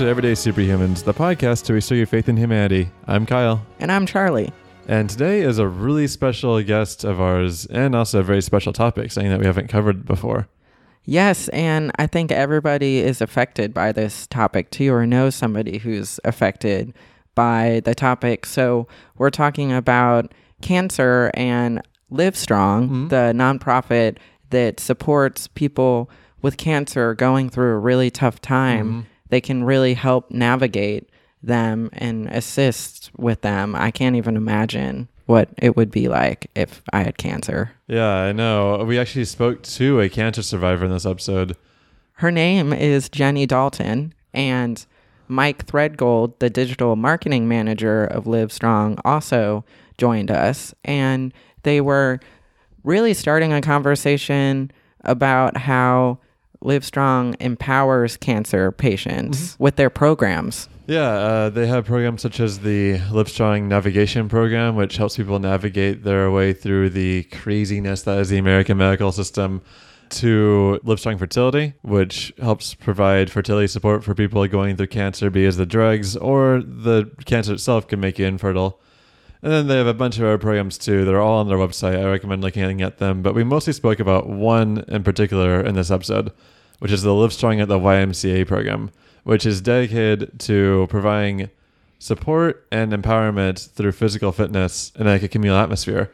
to Everyday Superhumans, the podcast to restore your faith in humanity. I'm Kyle. And I'm Charlie. And today is a really special guest of ours and also a very special topic, something that we haven't covered before. Yes, and I think everybody is affected by this topic too, or knows somebody who's affected by the topic. So we're talking about cancer and Livestrong, Mhm. the nonprofit that supports people with cancer going through a really tough time. Mhm. They can really help navigate them and assist with them. I can't even imagine what it would be like if I had cancer. Yeah, I know. We actually spoke to a cancer survivor in this episode. Her name is Jenny Dalton, and Mike Threadgold, the digital marketing manager of Livestrong, also joined us. And they were really starting a conversation about how Livestrong empowers cancer patients with their programs. Yeah, uh, they have programs such as the Livestrong Navigation Program, which helps people navigate their way through the craziness that is the American medical system, to Livestrong Fertility, which helps provide fertility support for people going through cancer because the drugs or the cancer itself can make you infertile. And then they have a bunch of other programs too that are all on their website. I recommend looking at them. But we mostly spoke about one in particular in this episode, which is the Livestrong at the YMCA program, which is dedicated to providing support and empowerment through physical fitness in like a communal atmosphere.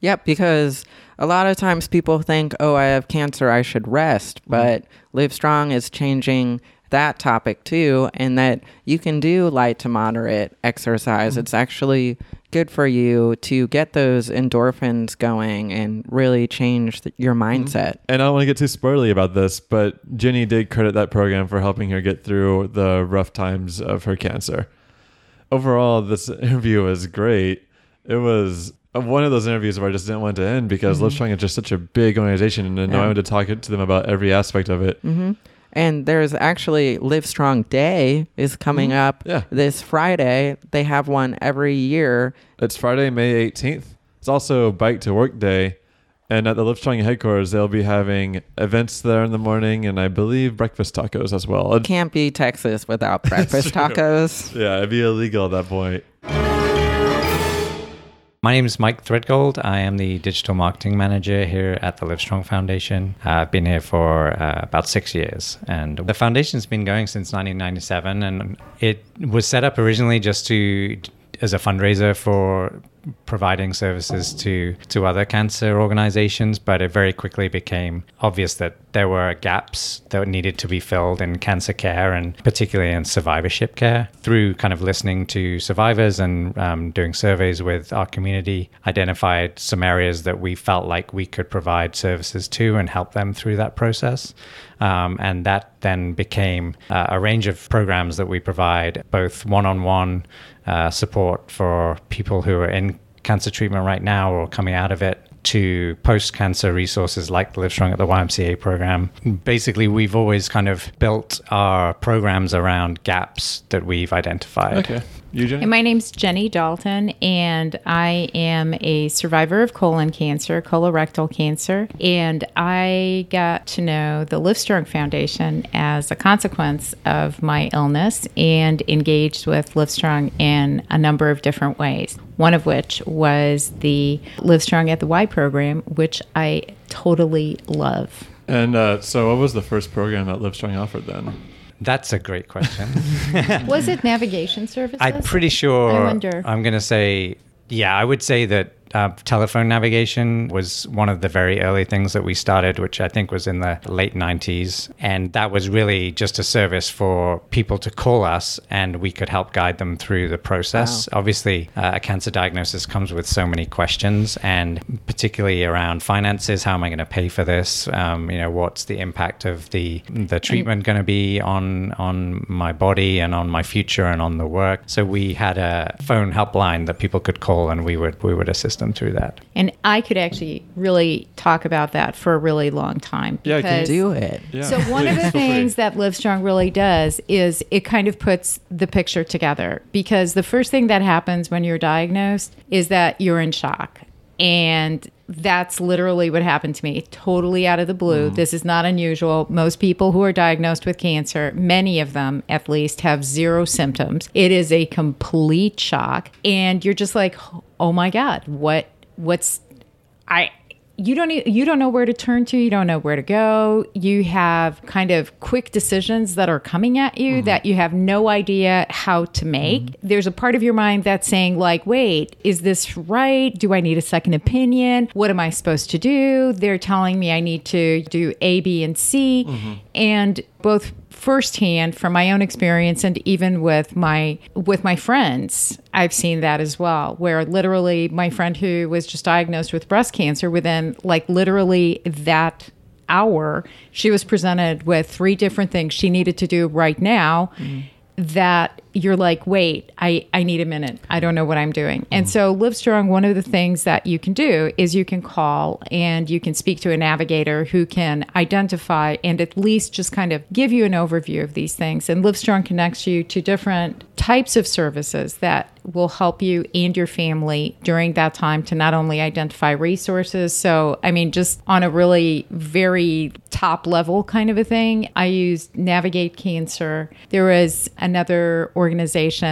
Yep, because a lot of times people think, oh, I have cancer, I should rest. Mm-hmm. But Livestrong is changing that topic too, and that you can do light to moderate exercise. Mm-hmm. It's actually good for you to get those endorphins going and really change th- your mm-hmm. mindset. And I don't want to get too spoily about this, but Jenny did credit that program for helping her get through the rough times of her cancer. Overall, this interview was great. It was one of those interviews where I just didn't want to end because mm-hmm. Livestrong is just such a big organization, and I know I wanted to talk to them about every aspect of it. hmm And there's actually Livestrong Day is coming mm-hmm. up Yeah. this Friday. They have one every year. It's Friday, May 18th. It's also Bike to Work Day. And at the Livestrong headquarters, they'll be having events there in the morning and I believe breakfast tacos as well. It- Can't be Texas without breakfast tacos. yeah, it'd be illegal at that point. My name is Mike Threadgold. I am the digital marketing manager here at the Livestrong Foundation. I've been here for uh, about six years, and the foundation's been going since 1997. And it was set up originally just to as a fundraiser for providing services to to other cancer organizations, but it very quickly became obvious that there were gaps that needed to be filled in cancer care and particularly in survivorship care. Through kind of listening to survivors and um, doing surveys with our community, identified some areas that we felt like we could provide services to and help them through that process. Um, and that then became uh, a range of programs that we provide, both one-on-one uh, support for people who are in cancer treatment right now or coming out of it to post cancer resources like the Livestrong at the YMCA program. Basically, we've always kind of built our programs around gaps that we've identified. Okay. You, Jenny? And my name's Jenny Dalton, and I am a survivor of colon cancer, colorectal cancer. And I got to know the Livestrong Foundation as a consequence of my illness and engaged with Livestrong in a number of different ways. One of which was the Livestrong at the Y program, which I totally love. And uh, so, what was the first program that Livestrong offered then? That's a great question. Was it navigation services? I'm pretty sure. I wonder. I'm going to say, yeah, I would say that uh, telephone navigation was one of the very early things that we started, which I think was in the late 90s. And that was really just a service for people to call us and we could help guide them through the process. Obviously, uh, a cancer diagnosis comes with so many questions, and particularly around finances how am I going to pay for this? Um, you know, what's the impact of the, the treatment going to be on, on my body and on my future and on the work? So we had a phone helpline that people could call and we would, we would assist them through that. And I could actually really talk about that for a really long time. Yeah, I can Do it. Yeah. So one of the feel free. things that Livestrong really does is it kind of puts the picture together because the first thing that happens when you're diagnosed is that you're in shock. And that's literally what happened to me. Totally out of the blue. Mm. This is not unusual. Most people who are diagnosed with cancer, many of them at least, have zero symptoms. It is a complete shock. And you're just like, oh my God, what what's I you don't you don't know where to turn to you don't know where to go. You have kind of quick decisions that are coming at you mm-hmm. that you have no idea how to make. Mm-hmm. There's a part of your mind that's saying like wait is this right? Do i need a second opinion? What am i supposed to do? They're telling me i need to do a b and c mm-hmm. And both firsthand from my own experience and even with my with my friends i've seen that as well where literally my friend who was just diagnosed with breast cancer within like literally that hour she was presented with three different things she needed to do right now mm-hmm. that you're like, wait, I, I need a minute. I don't know what I'm doing. And mm-hmm. so, Livestrong, one of the things that you can do is you can call and you can speak to a navigator who can identify and at least just kind of give you an overview of these things. And Livestrong connects you to different types of services that will help you and your family during that time to not only identify resources. So, I mean, just on a really very top level kind of a thing, I used Navigate Cancer. There was another organization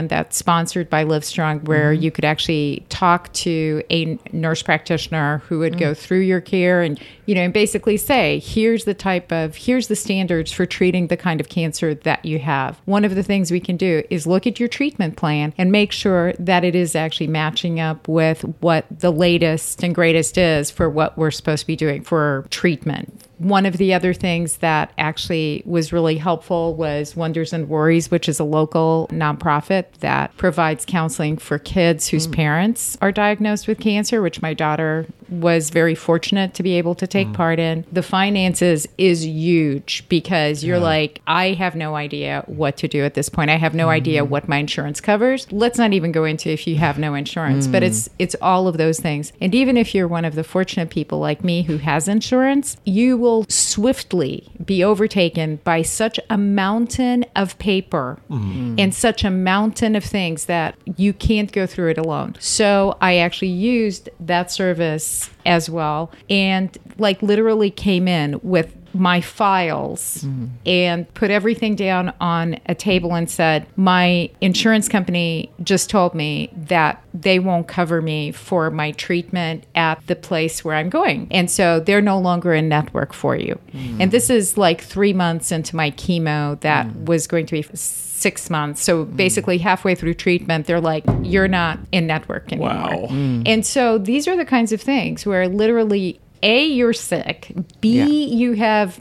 that's sponsored by Livestrong where mm-hmm. you could actually talk to a nurse practitioner who would go mm. through your care and, you know, and basically say, here's the type of, here's the standards for treating the kind of cancer that you have. One of the things we can do is look at your treatment plan and make sure that it is actually matching up with what the latest and greatest is for what we're supposed to be doing for treatment. One of the other things that actually was really helpful was Wonders and Worries, which is a local nonprofit that provides counseling for kids whose hmm. parents are diagnosed with cancer, which my daughter was very fortunate to be able to take mm. part in. The finances is huge because you're like, I have no idea what to do at this point. I have no idea mm-hmm. what my insurance covers. Let's not even go into if you have no insurance, but it's mm. it's all of those things. And even if you're one of the fortunate people like me who has insurance, you will swiftly be overtaken by such a mountain of paper mm-hmm. and such a mountain of things that you can't go through it alone. So I actually used that service as well and like literally came in with my files and put everything down on a table and said, My insurance company just told me that they won't cover me for my treatment at the place where I'm going. And so they're no longer a network for you. And this is like three months into my chemo that mm. was going to be six months. So hmm. basically, halfway through treatment, they're like, You're not in network anymore. Wow. Hmm. Hmm. And so these are the kinds of things where literally, A, you're sick, B, Yeah. you have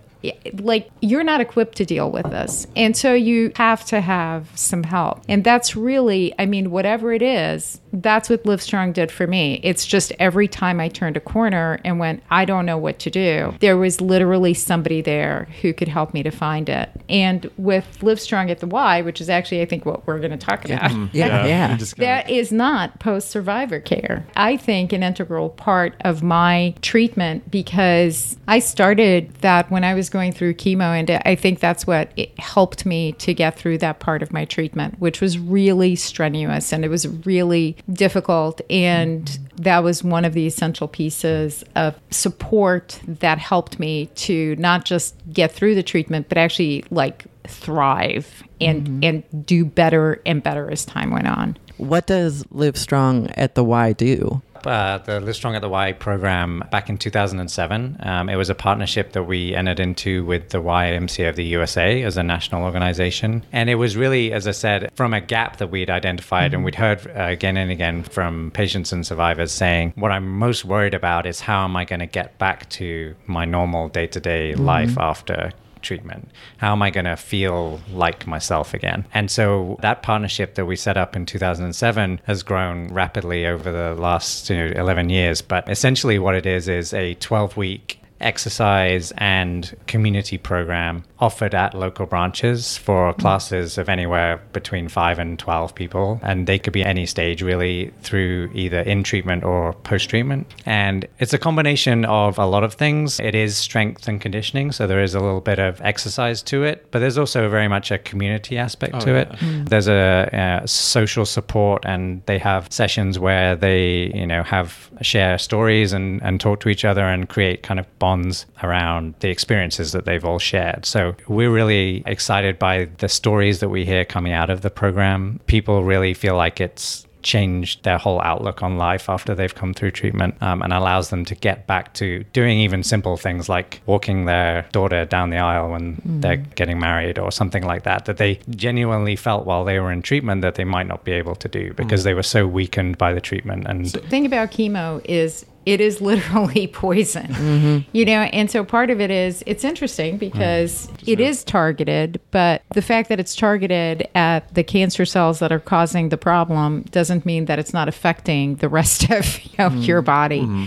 like you're not equipped to deal with this and so you have to have some help and that's really i mean whatever it is that's what livestrong did for me. It's just every time i turned a corner and went i don't know what to do there was literally somebody there who could help me to find it. And with livestrong at the y which is actually i think what we're going to talk about. Mm-hmm. Yeah, yeah. you just that is not post survivor care. I think an integral part of my treatment because I started that when I was going through chemo, and I think that's what it helped me to get through that part of my treatment, which was really strenuous and it was really difficult. And that was one of the essential pieces of support that helped me to not just get through the treatment, but actually like thrive and mm-hmm. and do better and better as time went on. What does Livestrong at the Y do? Uh, the Livestrong at the Y program back in 2007. Um, it was a partnership that we entered into with the YMCA of the USA as a national organization. And it was really, as I said, from a gap that we'd identified. And we'd heard uh, again and again from patients and survivors saying, what I'm most worried about is how am I going to get back to my normal day to day life after treatment? How am I going to feel like myself again? And so that partnership that we set up in 2007 has grown rapidly over the last you know, 11 years. But essentially, what it is is a 12 week exercise and community program offered at local branches for hmm. classes of anywhere between five and 12 people. And they could be any stage really through either in treatment or post treatment. And it's a combination of a lot of things. It is strength and conditioning. So there is a little bit of exercise to it, but there's also very much a community aspect oh, to it. Hmm. There's a, a social support and they have sessions where they, you know, have share stories and, and talk to each other and create kind of bonds around the experiences that they've all shared. So we're really excited by the stories that we hear coming out of the program. People really feel like it's changed their whole outlook on life after they've come through treatment um, and allows them to get back to doing even simple things like walking their daughter down the aisle when they're getting married or something like that that they genuinely felt while they were in treatment that they might not be able to do because they were so weakened by the treatment and the thing about chemo is it is literally poison. Mm-hmm. You know and so part of it is it's interesting because it is targeted but the fact that it's targeted at the cancer cells that are causing the problem doesn't mean that it's not affecting the rest of you know, your mm-hmm. body mm-hmm.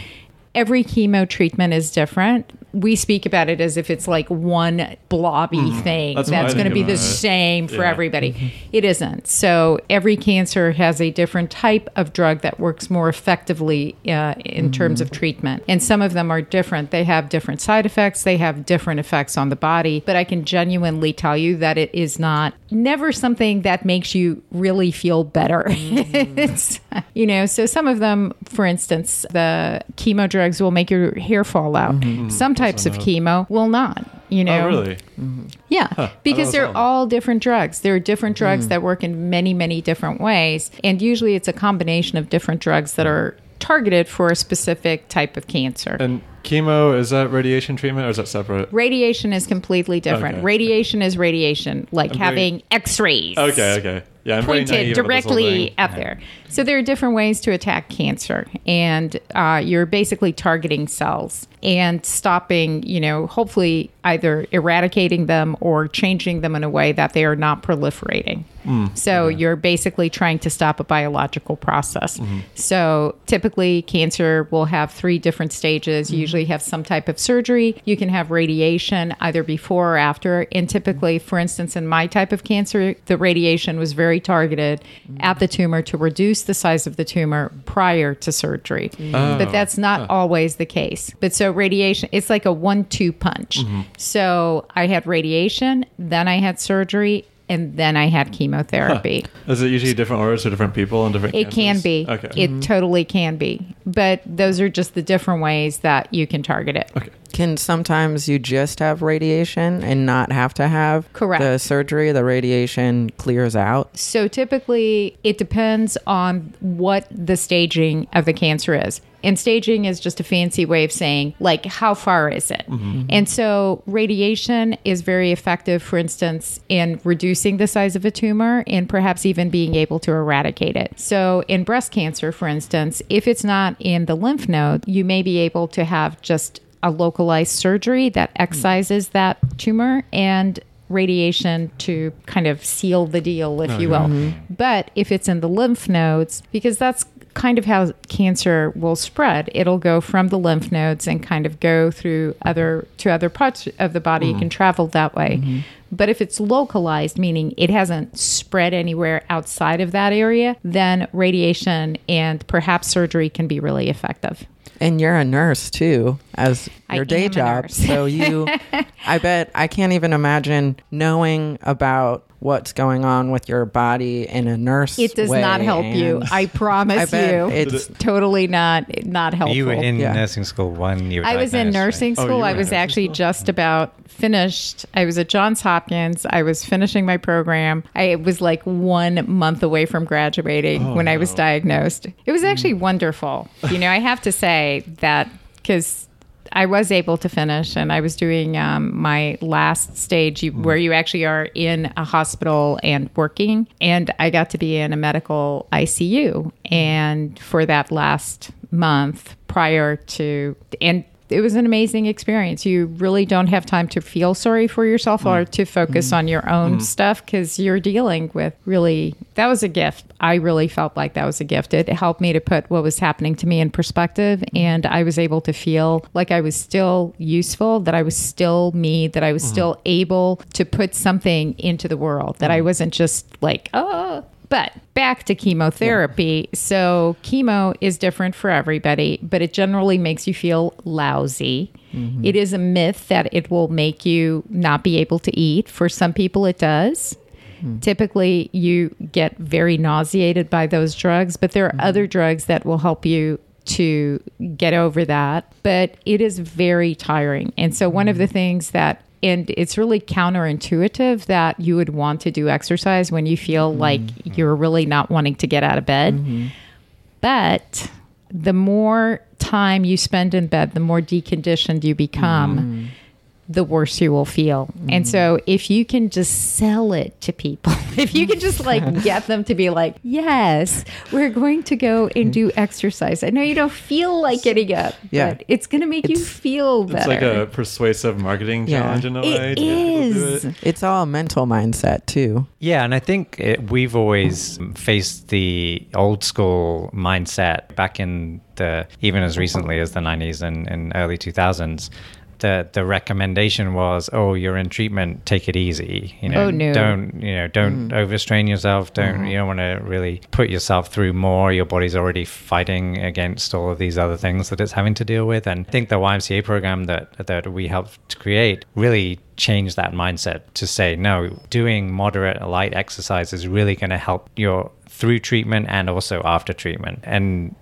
Every chemo treatment is different we speak about it as if it's like one blobby mm-hmm. thing That's that's, going to be the it. same for Yeah. everybody. Mm-hmm. It isn't. So every cancer has a different type of drug that works more effectively uh, in mm-hmm. terms of treatment. And some of them are different. They have different side effects, they have different effects on the body. But I can genuinely tell you that it is not never something that makes you really feel better. Mm. it's, you know, so some of them, for instance, the chemo drugs will make your hair fall out. Mm-hmm. Mm-hmm. Some types of chemo will not. You oh, know, Oh, really? Mm-hmm. yeah, because they're wrong. all different drugs. There are different drugs that work in many, many different ways. And usually it's a combination of different drugs that are targeted for a specific type of cancer. And chemo is that radiation treatment or is that separate? Radiation is completely different. Okay. Radiation is radiation, like very- having x rays. Okay, okay. Yeah, I'm Pointed naive about this whole directly up there. So there are different ways to attack cancer, and uh, you're basically targeting cells and stopping, you know, hopefully either eradicating them or changing them in a way that they are not proliferating. Mm, so you're basically trying to stop a biological process. Mm-hmm. So typically, cancer will have three different stages. You usually have some type of surgery. You can have radiation either before or after. And typically, for instance, in my type of cancer, the radiation was very targeted at the tumor to reduce the size of the tumor prior to surgery. But that's not always the case. But so radiation, it's like a one two punch. Mm-hmm. So I had radiation, then I had surgery, and then I had chemotherapy. Is it usually different orders for different people and different? It can be. Okay. It mm-hmm. totally can be. But those are just the different ways that you can target it. okay. Can sometimes you just have radiation and not have to have Correct. the surgery? The radiation clears out. So typically, it depends on what the staging of the cancer is. And staging is just a fancy way of saying, like, how far is it? Mm-hmm. And so, radiation is very effective, for instance, in reducing the size of a tumor and perhaps even being able to eradicate it. So, in breast cancer, for instance, if it's not in the lymph node, you may be able to have just a localized surgery that mm. excises that tumor and radiation to kind of seal the deal, if oh, you will. Mm-hmm. But if it's in the lymph nodes, because that's kind of how cancer will spread, it'll go from the lymph nodes and kind of go through other to other parts of the body. It can mm. travel that way. Mm-hmm. But if it's localized, meaning it hasn't spread anywhere outside of that area, then radiation and perhaps surgery can be really effective. And you're a nurse too, as I your day job. so you, I bet I can't even imagine knowing about what's going on with your body in a nurse. It does way, not help you. I promise I you. it's totally not not helpful. you were in Yeah. nursing school one year. I was in diagnosed, right? nursing Oh, school. I was actually school? just about finished. I was at Johns Hopkins. I was finishing my program. I was like one month away from graduating Oh, when I was diagnosed. It was actually hmm. wonderful. You know, I have to say that because I was able to finish, and I was doing um, my last stage you, where you actually are in a hospital and working. And I got to be in a medical ICU, and for that last month prior to and it was an amazing experience. You really don't have time to feel sorry for yourself or mm. to focus mm. on your own mm. stuff because you're dealing with really, that was a gift. I really felt like that was a gift. It helped me to put what was happening to me in perspective. And I was able to feel like I was still useful, that I was still me, that I was mm-hmm. still able to put something into the world, that I wasn't just like, oh, but back to chemotherapy. So, chemo is different for everybody, but it generally makes you feel lousy. Mm-hmm. It is a myth that it will make you not be able to eat. For some people, it does. Mm-hmm. Typically, you get very nauseated by those drugs, but there are mm-hmm. other drugs that will help you to get over that. But it is very tiring. And so, one of the things that and it's really counterintuitive that you would want to do exercise when you feel mm-hmm. like mm-hmm. you're really not wanting to get out of bed. Mm-hmm. But the more time you spend in bed, the more deconditioned you become, the worse you will feel. And so mm. if you can just sell it to people, if you can just like get them to be like, yes, we're going to go and do mm. exercise. I know you don't feel like getting up, Yeah. but it's going to make you feel better. It's like a persuasive marketing Yeah. challenge in a It way. to get to it. It's all a mental mindset too. Yeah, and I think it, we've always faced the old school mindset back in the even as recently as the 90s and, and early 2000s. The the recommendation was, oh, you're in treatment, take it easy. You know, Oh, no. don't you know, don't mm. overstrain yourself. Don't mm-hmm. you don't want to really put yourself through more. Your body's already fighting against all of these other things that it's having to deal with. And I think the YMCA program that that we helped to create really changed that mindset to say no doing moderate light exercise is really going to help your through treatment and also after treatment and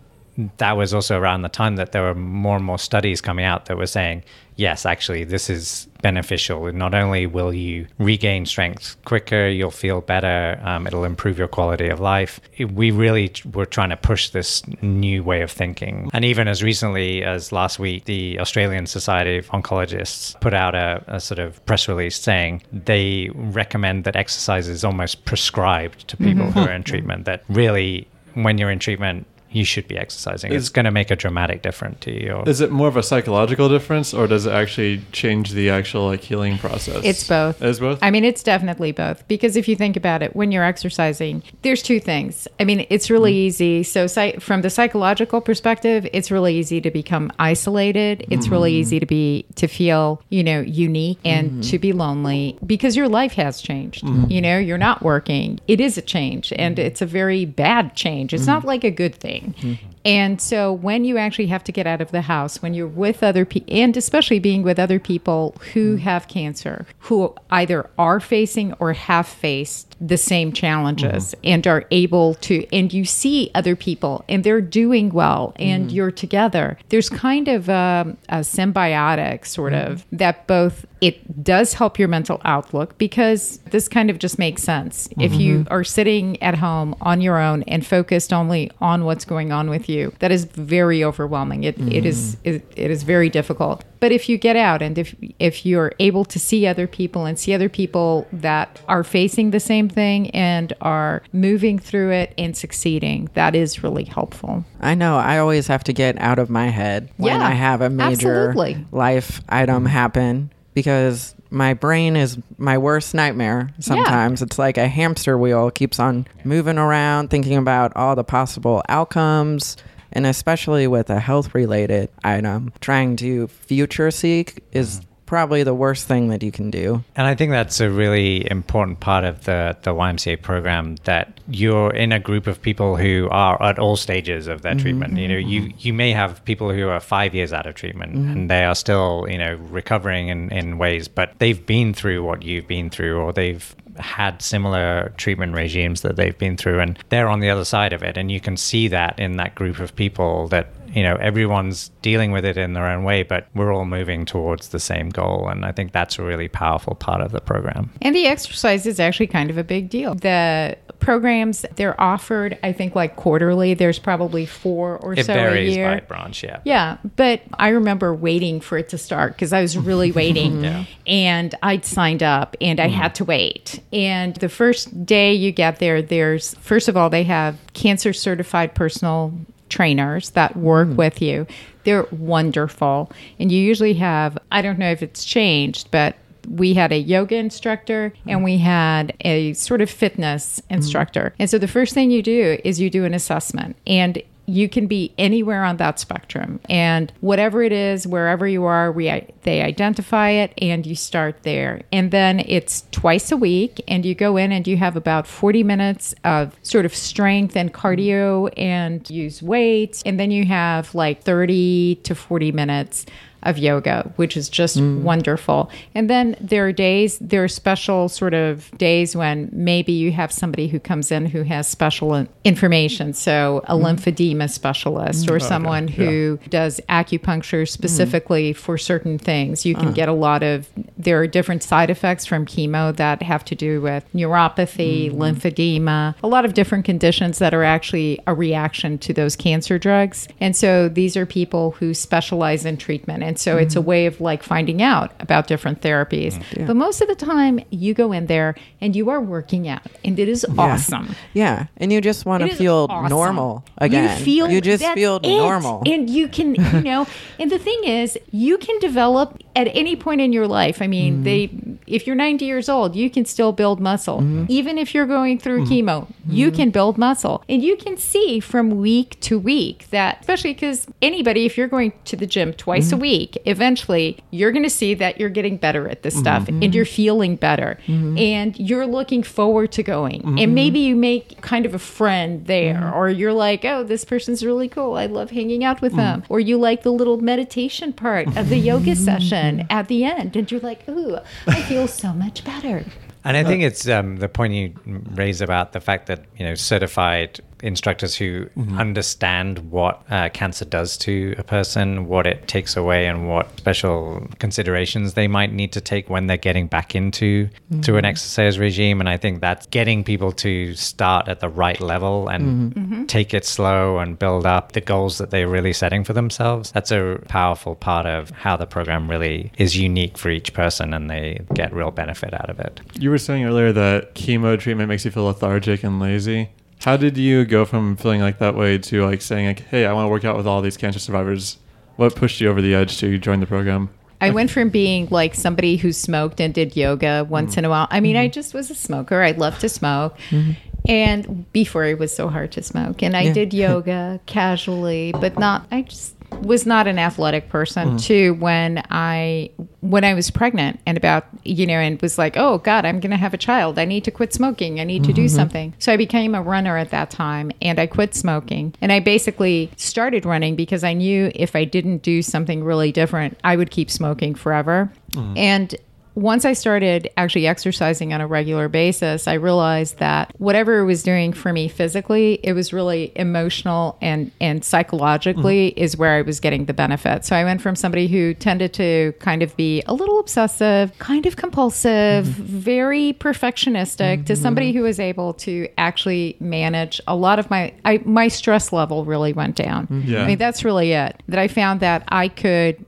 that was also around the time that there were more and more studies coming out that were saying yes actually this is beneficial. Not only will you regain strength quicker you'll feel better um, it'll improve your quality of life. We really were trying to push this new way of thinking. And even as recently as last week the australian society of oncologists put out a, a sort of press release saying they recommend that exercise is almost prescribed to people who are in treatment that really when you're in treatment you should be exercising. Is- it's going to make a dramatic difference to you. Is it more of a psychological difference, or does it actually change the actual like healing process? It's both. It's both. I mean, it's definitely both because if you think about it, when you're exercising, there's two things. I mean, it's really mm-hmm. easy. So, psy- from the psychological perspective, it's really easy to become isolated. It's really mm-hmm. easy to be to feel, you know, unique and mm-hmm. to be lonely because your life has changed. You know, you're not working. It is a change, and it's a very bad change. It's not like a good thing. Mm-hmm. And so when you actually have to get out of the house, when you're with other people, and especially being with other people who mm-hmm. have cancer, who either are facing or have faced the same challenges mm-hmm. and are able to, and you see other people and they're doing well and mm-hmm. you're together, there's kind of um, a symbiotic sort of that both it does help your mental outlook because this kind of just makes sense. If you are sitting at home on your own and focused only on what's going on with you, that is very overwhelming. It, it is mm. it, it is very difficult. But if you get out and if if you're able to see other people and see other people that are facing the same thing and are moving through it and succeeding, that is really helpful. I know I always have to get out of my head when Yeah, I have a major absolutely. life item happen because my brain is my worst nightmare sometimes. It's like a hamster wheel keeps on moving around thinking about all the possible outcomes and especially with a health related item trying to future seek is mm-hmm. Probably the worst thing that you can do. And I think that's a really important part of the, the YMCA program that you're in a group of people who are at all stages of their mm-hmm. treatment. You know, you, mm-hmm. you may have people who are five years out of treatment mm-hmm. and they are still, you know, recovering in, in ways, but they've been through what you've been through or they've had similar treatment regimes that they've been through and they're on the other side of it and you can see that in that group of people that you know everyone's dealing with it in their own way but we're all moving towards the same goal and i think that's a really powerful part of the program And the exercise is actually kind of a big deal. The programs they're offered, I think, like quarterly. There's probably four or it so varies a year. by branch yeah Yeah, but I remember waiting for it to start because I was really waiting. Yeah. And I'd signed up and I mm-hmm. had to wait. And the first day you get there, there's, first of all, they have cancer certified personal trainers that work hmm. with you. They're wonderful. And you usually have, I don't know if it's changed, but we had a yoga instructor hmm. and we had a sort of fitness hmm. instructor. And so the first thing you do is you do an assessment. And you can be anywhere on that spectrum. And whatever it is wherever you are we they identify it and you start there. And then it's twice a week and you go in and you have about 40 minutes of sort of strength and cardio and use weights. And then you have like 30 to 40 minutes of yoga, which is just mm. wonderful. And then there are days, there are special sort of days when maybe you have somebody who comes in who has special information. So a mm. lymphedema specialist or mm. someone okay. who yeah. does acupuncture specifically mm. for certain things. You can uh. get a lot of, there are different side effects from chemo that have to do with neuropathy, lymphedema, a lot of different conditions that are actually a reaction to those cancer drugs. And so these are people who specialize in treatment. And and so mm-hmm. it's a mm-hmm. way of like finding out about different therapies. Mm. Yeah. But most of the time, you go in there and you are working out, and it is yeah. awesome. Yeah, and you just want to feel awesome. normal again. You feel you just feel it. normal, and you can, you know. and the thing is, you can develop at any point in your life. I mean, mm-hmm. they if you're 90 years old, you can still build muscle. Mm-hmm. Even if you're going through mm-hmm. chemo, you mm-hmm. can build muscle. And you can see from week to week that, especially because anybody, if you're going to the gym twice a mm-hmm. week, eventually you're going to see that you're getting better at this stuff mm-hmm. and you're feeling better and you're looking forward to going. And maybe you make kind of a friend there, or you're like, oh, this person's really cool. I love hanging out with them. Or you like the little meditation part of the yoga session at the end. And you're like, ooh, I feel feel so much better. And I think it's um, the point you raise about the fact that you know certified instructors who mm-hmm. understand what uh, cancer does to a person, what it takes away, and what special considerations they might need to take when they're getting back into mm-hmm. to an mm-hmm. exercise regime. And I think that's getting people to start at the right level and mm-hmm. mm-hmm. take it slow and build up the goals that they're really setting for themselves. That's a powerful part of how the program really is unique for each person, and they get real benefit out of it. You were saying earlier that chemo treatment makes you feel lethargic and lazy. How did you go from feeling like that way to like saying like, "Hey, I want to work out with all these cancer survivors"? What pushed you over the edge to join the program? I went from being like somebody who smoked and did yoga once mm in a while. I mean, mm-hmm. I just was a smoker. I loved to smoke. Mm-hmm. And before it was so hard to smoke, and I yeah. did yoga casually, but not. I just was not an athletic person mm-hmm. too when I when I was pregnant and about you know and was like oh god I'm going to have a child I need to quit smoking I need mm-hmm. to do mm-hmm. something so I became a runner at that time and I quit smoking and I basically started running because I knew if I didn't do something really different I would keep smoking forever mm-hmm. and once I started actually exercising on a regular basis, I realized that whatever it was doing for me physically, it was really emotional and and psychologically mm. is where I was getting the benefit. So I went from somebody who tended to kind of be a little obsessive, kind of compulsive, mm-hmm. very perfectionistic mm-hmm. to somebody who was able to actually manage a lot of my I, my stress level really went down. Mm-hmm. Yeah. I mean that's really it. That I found that I could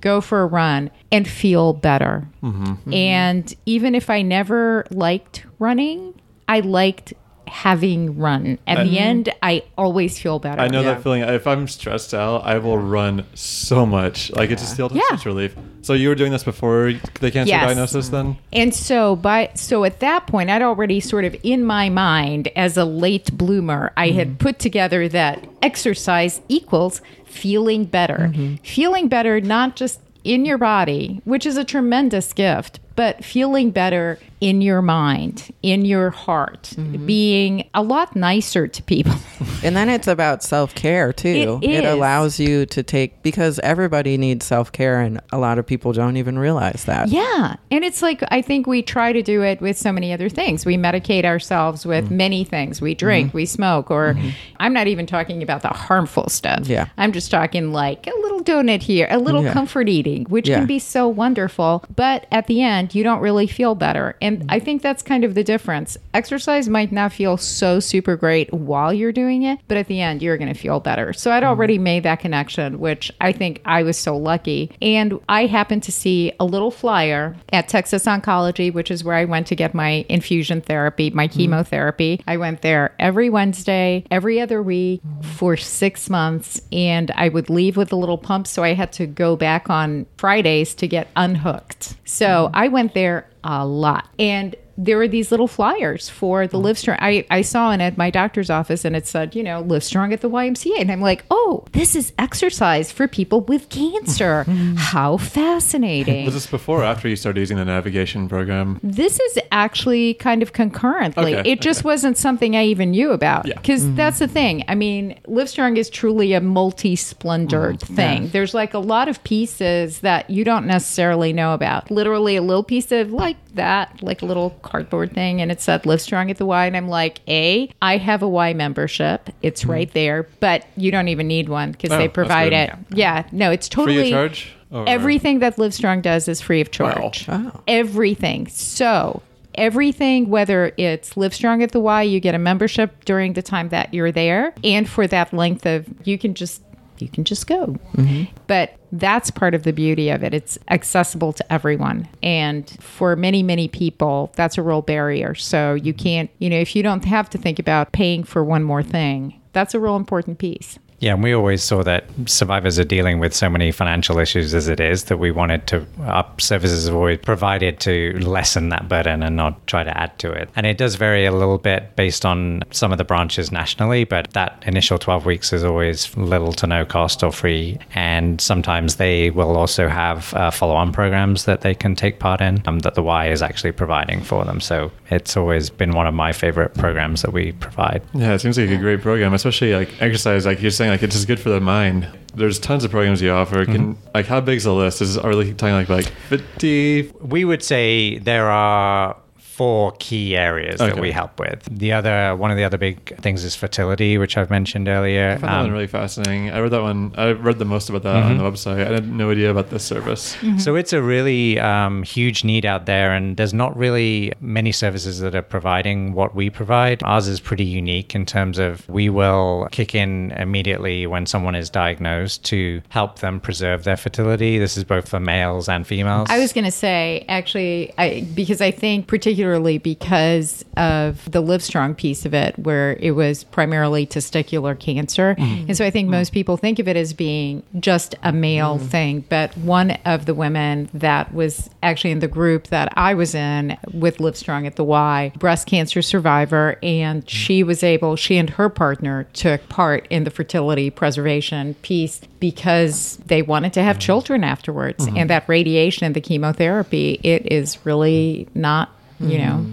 go for a run and feel better. Mm-hmm. And even if I never liked running, I liked having run. At the end, I always feel better. I know yeah. that feeling. If I'm stressed out, I will run so much. Like yeah. it just feels yeah. such relief. So you were doing this before the cancer yes. diagnosis, then? And so by so at that point, I'd already sort of in my mind as a late bloomer, I mm. had mm-hmm. put together that exercise equals feeling better. Mm-hmm. Feeling better, not just in your body, which is a tremendous gift, but feeling better in your mind, in your heart, mm-hmm. being a lot nicer to people. and then it's about self care too. It, it allows you to take, because everybody needs self care, and a lot of people don't even realize that. Yeah. And it's like, I think we try to do it with so many other things. We medicate ourselves with mm-hmm. many things. We drink, mm-hmm. we smoke, or mm-hmm. I'm not even talking about the harmful stuff. Yeah. I'm just talking like a little donut here, a little yeah. comfort eating, which yeah. can be so wonderful. But at the end, you don't really feel better. And I mm-hmm. think that's kind of the difference. Exercise might not feel so super great while you're doing it, but at the end, you're going to feel better. So I'd mm-hmm. already made that connection, which I think I was so lucky. And I happened to see a little flyer at Texas Oncology, which is where I went to get my infusion therapy, my mm-hmm. chemotherapy. I went there every Wednesday, every other week for six months, and I would leave with a little pump so I had to go back on Fridays to get unhooked. So I went there a lot. And there were these little flyers for the oh. Livestrong. I, I saw it at my doctor's office and it said, you know, Livestrong at the YMCA. And I'm like, oh, this is exercise for people with cancer. Hmm. How fascinating. Was this before or after you started using the navigation program? This is actually kind of concurrently. Okay, it just okay. wasn't something I even knew about. Yeah. Because mm-hmm. that's the thing. I mean, Livestrong is truly a multi splendored mm, thing. There's like a lot of pieces that you don't necessarily know about. Literally, a little piece of like that, like a little cardboard thing, and it said livestrong at the Y. And I'm like, A, I have a Y membership. It's mm-hmm. right there, but you don't even need one because Oh, they provide it. Yeah. No, it's totally. Free of charge? Oh, or- Everything that Livestrong does is free of charge. Oh. Everything. So everything, whether it's Livestrong at the Y, you get a membership during the time that you're there, and for that length of, you can just you can just go. Mm-hmm. But that's part of the beauty of it. It's accessible to everyone. And for many, many people, that's a real barrier. So you can't, you know, if you don't have to think about paying for one more thing, that's a real important piece. Yeah, and we always saw that survivors are dealing with so many financial issues as it is that we wanted to, our services have always provided to lessen that burden and not try to add to it. And it does vary a little bit based on some of the branches nationally, but that initial 12 weeks is always little to no cost or free. And sometimes they will also have uh, follow on programs that they can take part in um, that the Y is actually providing for them. So it's always been one of my favorite programs that we provide. Yeah, it seems like a great program, especially like exercise. Like you're saying, like it's just good for the mind. There's tons of programs you offer. Can Mm-hmm. like how big's the list? Is are we talking like like 50? We would say there are four key areas that we help with. The other one of the other big things is fertility, which I've mentioned earlier. I found that Um, one really fascinating. I read that one. I read the most about that on the website. I had no idea about this service. So it's a really um, huge need out there, and there's not really many services that are providing what we provide. Ours is pretty unique in terms of we will kick in immediately when someone is diagnosed to help them preserve their fertility. This is both for males and females. I was going to say, actually, I, because I think particularly because of the Livestrong piece of it, where it was primarily testicular cancer. Mm-hmm. And so I think mm-hmm. most people think of it as being just a male mm-hmm. thing. But one of the women that was actually in the group that I was in with Livestrong at the Y, breast cancer survivor, and she was able, she and her partner took part in the fertility preservation piece because they wanted to have children afterwards. And that radiation and the chemotherapy, it is really not, you know.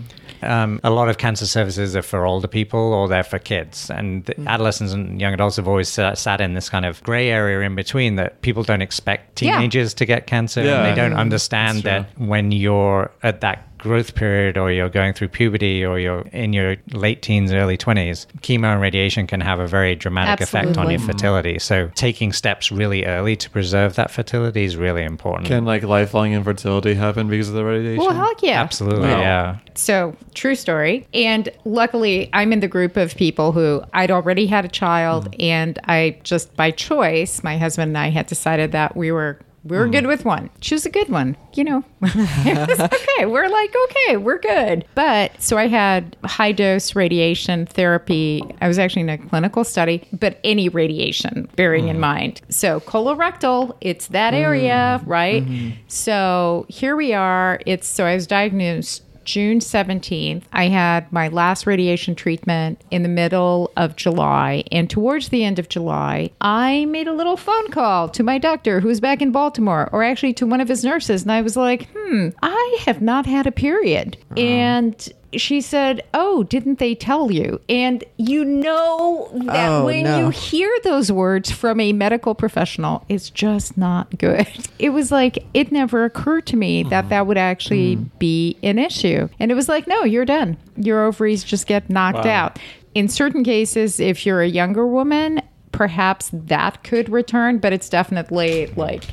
um, a lot of cancer services are for older people or they're for kids. And the adolescents and young adults have always uh, sat in this kind of gray area in between that people don't expect Yeah. teenagers to get cancer. Yeah. And they don't understand that's that when you're at that growth period or you're going through puberty or you're in your late teens, early 20s, chemo and radiation can have a very dramatic effect on your mm-hmm. fertility. So taking steps really early to preserve that fertility is really important. Can like lifelong infertility happen because of the radiation? Well, heck yeah. Absolutely, Wow. yeah. So, true story. And luckily, I'm in the group of people who I'd already had a child, mm-hmm. and I just by choice, my husband and I had decided that we were we were hmm. good with one. Choose a good one, you know. it was okay. We're like, okay, we're good. But so I had high dose radiation therapy. I was actually in a clinical study, but any radiation, bearing in hmm. mind. So colorectal, it's that area, hmm. right? So here we are. It's so I was diagnosed June 17th. I had my last radiation treatment in the middle of July. And towards the end of July, I made a little phone call to my doctor who's back in Baltimore, or actually to one of his nurses. And I was like, hmm, I have not had a period. And she said, Oh, didn't they tell you? And you know that Oh, when no. you hear those words from a medical professional, it's just not good. It was like, it never occurred to me that mm. that would actually mm. be an issue. And it was like, no, you're done. Your ovaries just get knocked Wow. out. In certain cases, if you're a younger woman, perhaps that could return, but it's definitely like,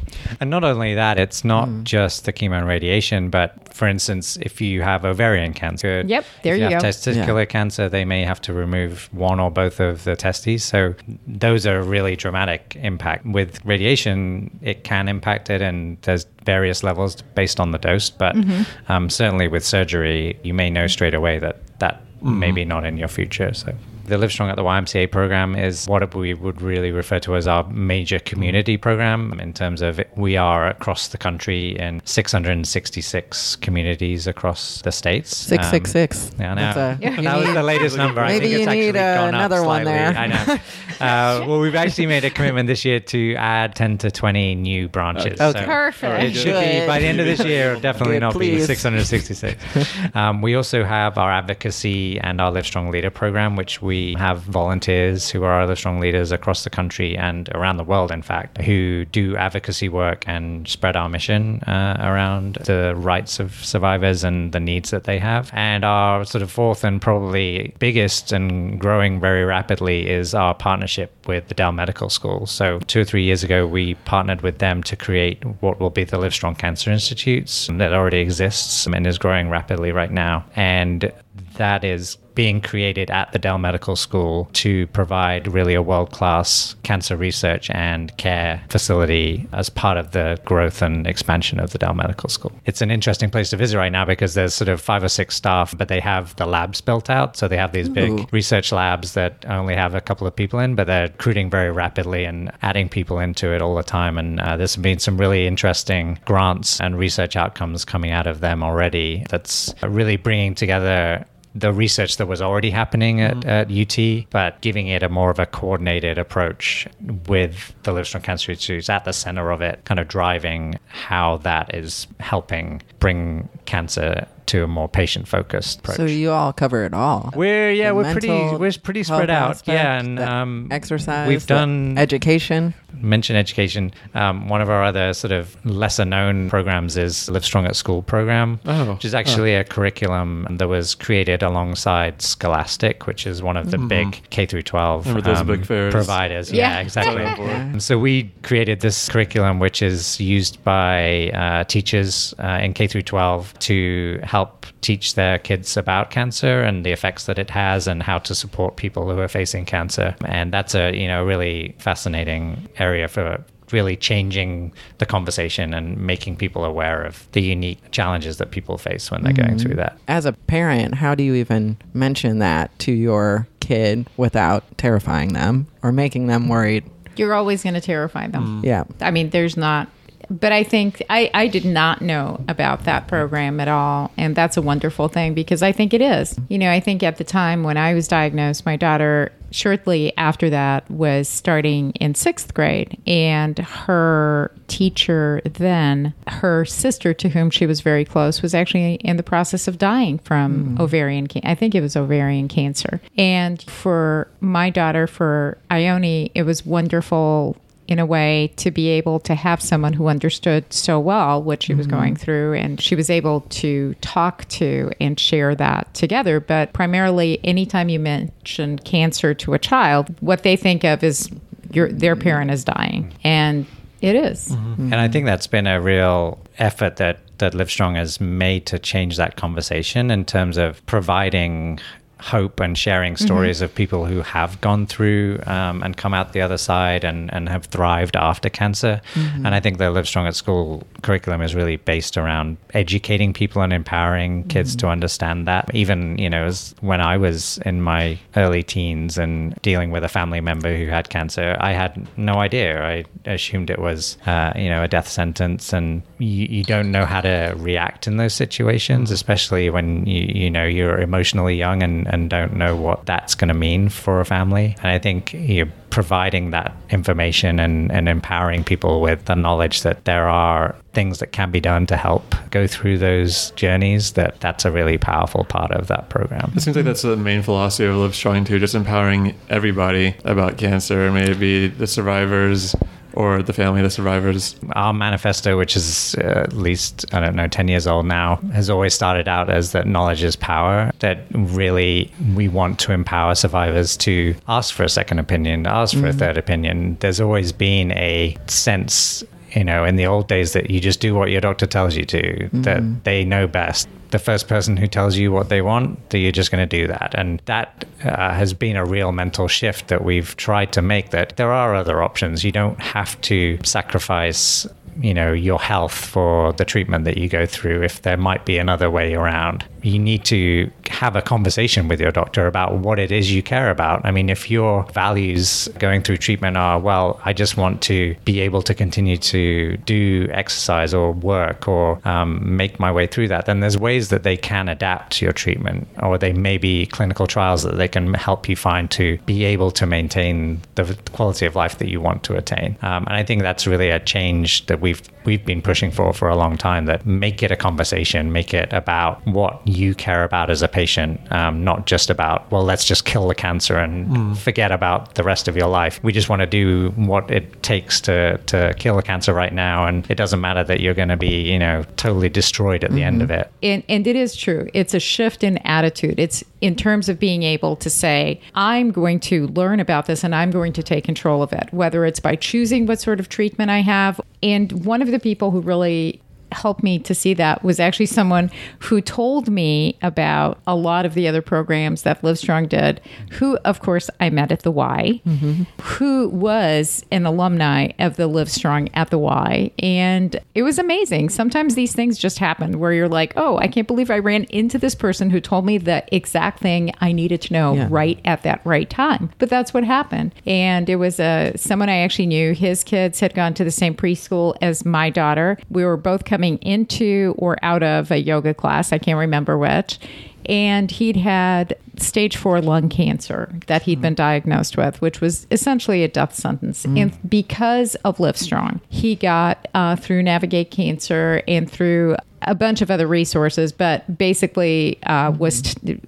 And not only that, it's not Hmm. just the chemo and radiation, but for instance, if you have ovarian cancer, Yep, there if you have go. testicular cancer, they may have to remove one or both of the testes. So those are really dramatic impact. With radiation, it can impact it, and there's various levels based on the dose. But Mm-hmm. um, certainly with surgery, you may know straight away that that Mm-hmm. maybe not in your future. So The Livestrong at the YMCA program is what we would really refer to as our major community program in terms of we are across the country in 666 communities across the states. Six six six. Um, Yeah, I That's a- you that was the latest number. I Maybe think it's you actually need, uh, gone up another one there. I know. Uh, well, we've actually made a commitment this year to add 10 to 20 new branches. Okay. So Perfect. it should be by the end of this year. It'll definitely Good, not be 666. um, we also have our advocacy and our Livestrong Leader program, which we have volunteers who are our strong leaders across the country and around the world, in fact, who do advocacy work and spread our mission uh, around the rights of survivors and the needs that they have. And our sort of fourth and probably biggest and growing very rapidly is our partnership with the Dell Medical School. So two or three years ago, we partnered with them to create what will be the Livestrong Cancer Institutes that already exists and is growing rapidly right now. And that is being created at the Dell Medical School to provide really a world class cancer research and care facility as part of the growth and expansion of the Dell Medical School. It's an interesting place to visit right now because there's sort of five or six staff, but they have the labs built out. So they have these big Ooh. research labs that only have a couple of people in, but they're recruiting very rapidly and adding people into it all the time. And uh, there's been some really interesting grants and research outcomes coming out of them already that's really bringing together the research that was already happening at, mm-hmm. at UT, but giving it a more of a coordinated approach with the Livestrong Cancer Institute at the center of it, kind of driving how that is helping bring cancer to a more patient focused approach. So you all cover it all. We're yeah, The we're pretty we're pretty spread out. aspect, yeah, and um, exercise. We've done education. mention education. Um, one of our other sort of lesser known programs is Livestrong at School program, Oh, which is actually a curriculum that was created alongside Scholastic, which is one of the big K through 12 Remember those big fairs? providers. Yeah. Yeah, exactly. Totally. So we created this curriculum, which is used by uh, teachers uh, in K through 12 to help teach their kids about cancer and the effects that it has, and how to support people who are facing cancer. And that's a you know really fascinating area for really changing the conversation and making people aware of the unique challenges that people face when they're going mm-hmm. through that. As a parent, how do you even mention that to your kid without terrifying them or making them worried? You're always going to terrify them. Yeah. I mean, there's not, but I think I, I did not know about that program at all. And that's a wonderful thing because I think it is. You know, I think at the time when I was diagnosed, my daughter shortly after that was starting in sixth grade. And her teacher then, her sister to whom she was very close, was actually in the process of dying from hmm. ovarian cancer. I think it was ovarian cancer. And for my daughter, for Ione, it was wonderful in a way to be able to have someone who understood so well what she was mm-hmm. going through and she was able to talk to and share that together. But primarily anytime you mention cancer to a child what they think of is your their parent is dying. Mm-hmm. And it is. Mm-hmm. And I think that's been a real effort that that Livestrong has made to change that conversation in terms of providing hope and sharing stories of people who have gone through um, and come out the other side and, and have thrived after cancer. And I think the Livestrong at School curriculum is really based around educating people and empowering kids to understand that. Even, you know, as when I was in my early teens and dealing with a family member who had cancer, I had no idea. I assumed it was, uh, you know, a death sentence, and you, you don't know how to react in those situations, especially when you you know you're emotionally young and, and don't know what that's going to mean for a family. And I think you know, providing that information and, and empowering people with the knowledge that there are things that can be done to help go through those journeys that that's a really powerful part of that program It seems like that's the main philosophy of Livestrong too, just empowering everybody about cancer, maybe the survivors or the family of the survivors. our manifesto, which is uh, at least, I don't know, 10 years old now, has always started out as that knowledge is power. That really we want to empower survivors to ask for a second opinion, ask for a third opinion. There's always been a sense, you know, in the old days that you just do what your doctor tells you to, that they know best. The first person who tells you what they want, that you're just going to do that. And that uh, has been a real mental shift that we've tried to make that there are other options. You don't have to sacrifice you know your health for the treatment that you go through if there might be another way around you need to have a conversation with your doctor about what it is you care about. I mean, if your values going through treatment are, well, I just want to be able to continue to do exercise or work or um, make my way through that, then there's ways that they can adapt to your treatment, or they may be clinical trials that they can help you find to be able to maintain the quality of life that you want to attain. Um, and I think that's really a change that we've we've been pushing for for a long time. That make it a conversation, make it about what you care about as a patient, um, not just about well, let's just kill the cancer and mm. forget about the rest of your life. We just want to do what it takes to to kill the cancer right now, and it doesn't matter that you're going to be you know totally destroyed at the mm-hmm. end of it. And and it is true. It's a shift in attitude. It's in terms of being able to say, I'm going to learn about this and I'm going to take control of it, whether it's by choosing what sort of treatment I have. And one of the people who really helped me to see that was actually someone who told me about a lot of the other programs that Livestrong did, who, of course, I met at the Y, mm-hmm. who was an alumni of the Livestrong at the Y. And it was amazing. Sometimes these things just happen where you're like, oh, I can't believe I ran into this person who told me the exact thing I needed to know yeah. right at that right time. But that's what happened. And it was a, someone I actually knew. His kids had gone to the same preschool as my daughter. We were both coming coming into or out of a yoga class. I can't remember which. And he'd had stage four lung cancer that he'd been diagnosed with, which was essentially a death sentence. Mm. And because of Livestrong, he got uh, through Navigate Cancer and through a bunch of other resources, but basically uh, was t-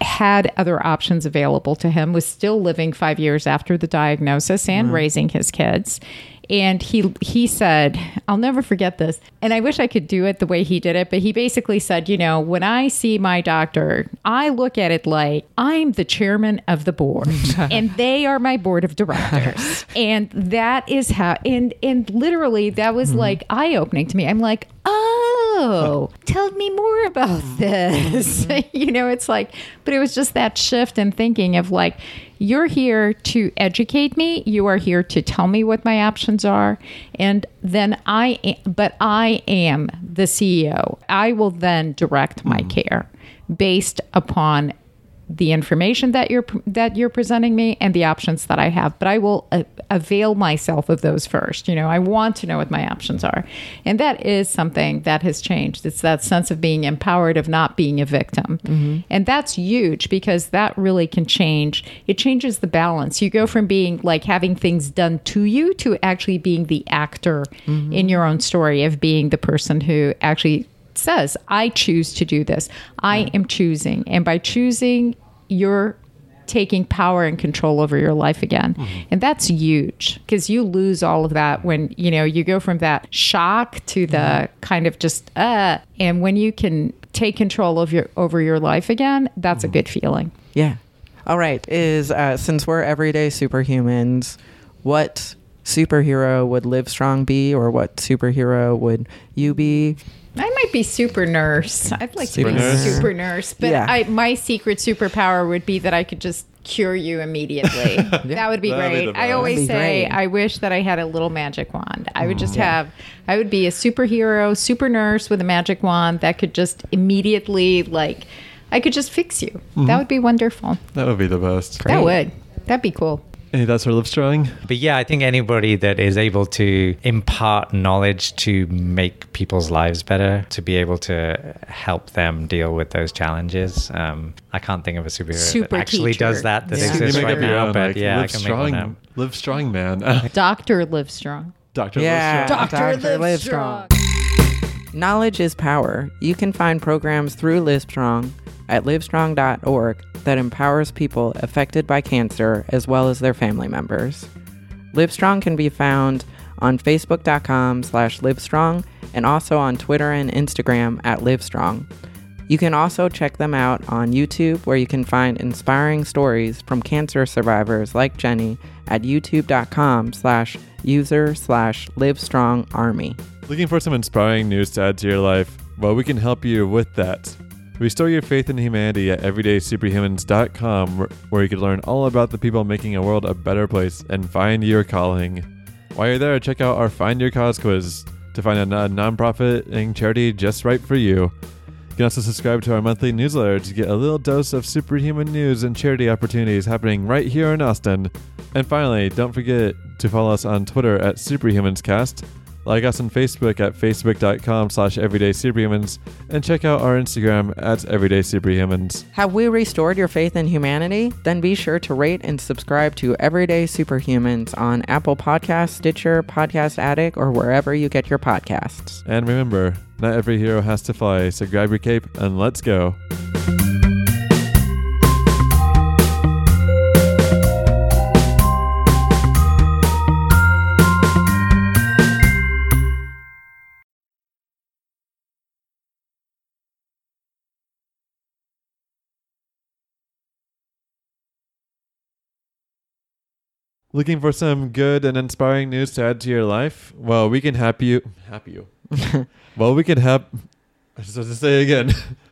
had other options available to him. Was still living five years after the diagnosis and mm. raising his kids and he he said, I'll never forget this. And I wish I could do it the way he did it, but he basically said, you know, when I see my doctor, I look at it like I'm the chairman of the board and they are my board of directors. and that is how and and literally that was mm-hmm. like eye-opening to me. I'm like, "Oh, tell me more about this." you know, it's like but it was just that shift in thinking of like you're here to educate me. You are here to tell me what my options are. And then I, am, but I am the CEO. I will then direct my mm. care based upon the information that you're that you're presenting me and the options that I have but I will uh, avail myself of those first. You know I want to know what my options are. And that is something that has changed. It's that sense of being empowered of not being a victim. Mm-hmm. and that's huge because that really can change. It changes the balance. You go from being like having things done to you to actually being the actor mm-hmm. in your own story of being the person who actually says, I choose to do this. I am choosing. And by choosing, you're taking power and control over your life again. Mm-hmm. And that's huge because you lose all of that when, you know, you go from that shock to the mm-hmm. kind of just uh and when you can take control of your over your life again, that's mm-hmm. a good feeling. Yeah. All right, is uh, since we're everyday superhumans, what superhero would Livestrong be or what superhero would you be? I might be super nurse. I'd like super to be nurse. super nurse, but yeah. I, my secret superpower would be that I could just cure you immediately. yeah. That would be That'd great. Be I always say great. I wish that I had a little magic wand. I would just yeah. have I would be a superhero, super nurse with a magic wand that could just immediately like I could just fix you. Mm-hmm. That would be wonderful. That would be the best. Great. That would. That'd be cool. Hey, that's our Livestrong. But yeah, I think anybody that is able to impart knowledge to make people's lives better, to be able to help them deal with those challenges. Um, I can't think of a superhero Super that actually teacher. does that that yeah. exists right now. Own, but like, yeah, live I can strong, make one Live strong, man. Doctor Livestrong. Doctor yeah, Livestrong. Doctor Livestrong. Knowledge is power. You can find programs through Livestrong at livestrong.org that empowers people affected by cancer as well as their family members. Livestrong can be found on facebook.com slash livestrong and also on Twitter and Instagram at livestrong. You can also check them out on YouTube where you can find inspiring stories from cancer survivors like Jenny at youtube.com slash user slash livestrongarmy. Looking for some inspiring news to add to your life? Well, we can help you with that. Restore your faith in humanity at everydaysuperhumans.com, where you can learn all about the people making a world a better place and find your calling. While you're there, check out our Find Your Cause quiz to find a nonprofit and charity just right for you. you. can also subscribe to our monthly newsletter to get a little dose of superhuman news and charity opportunities happening right here in Austin. And finally, don't forget to follow us on Twitter at SuperhumansCast, like us on Facebook at facebook.com slash everyday superhumans and check out our Instagram at everyday superhumans. Have we restored your faith in humanity? Then be sure to rate and subscribe to Everyday Superhumans on Apple Podcasts, Stitcher, Podcast Addict, or wherever you get your podcasts. And remember, not every hero has to fly, so grab your cape and let's go. Looking for some good and inspiring news to add to your life? Well, we can help you. Help you. well, we can help. I just have to say again.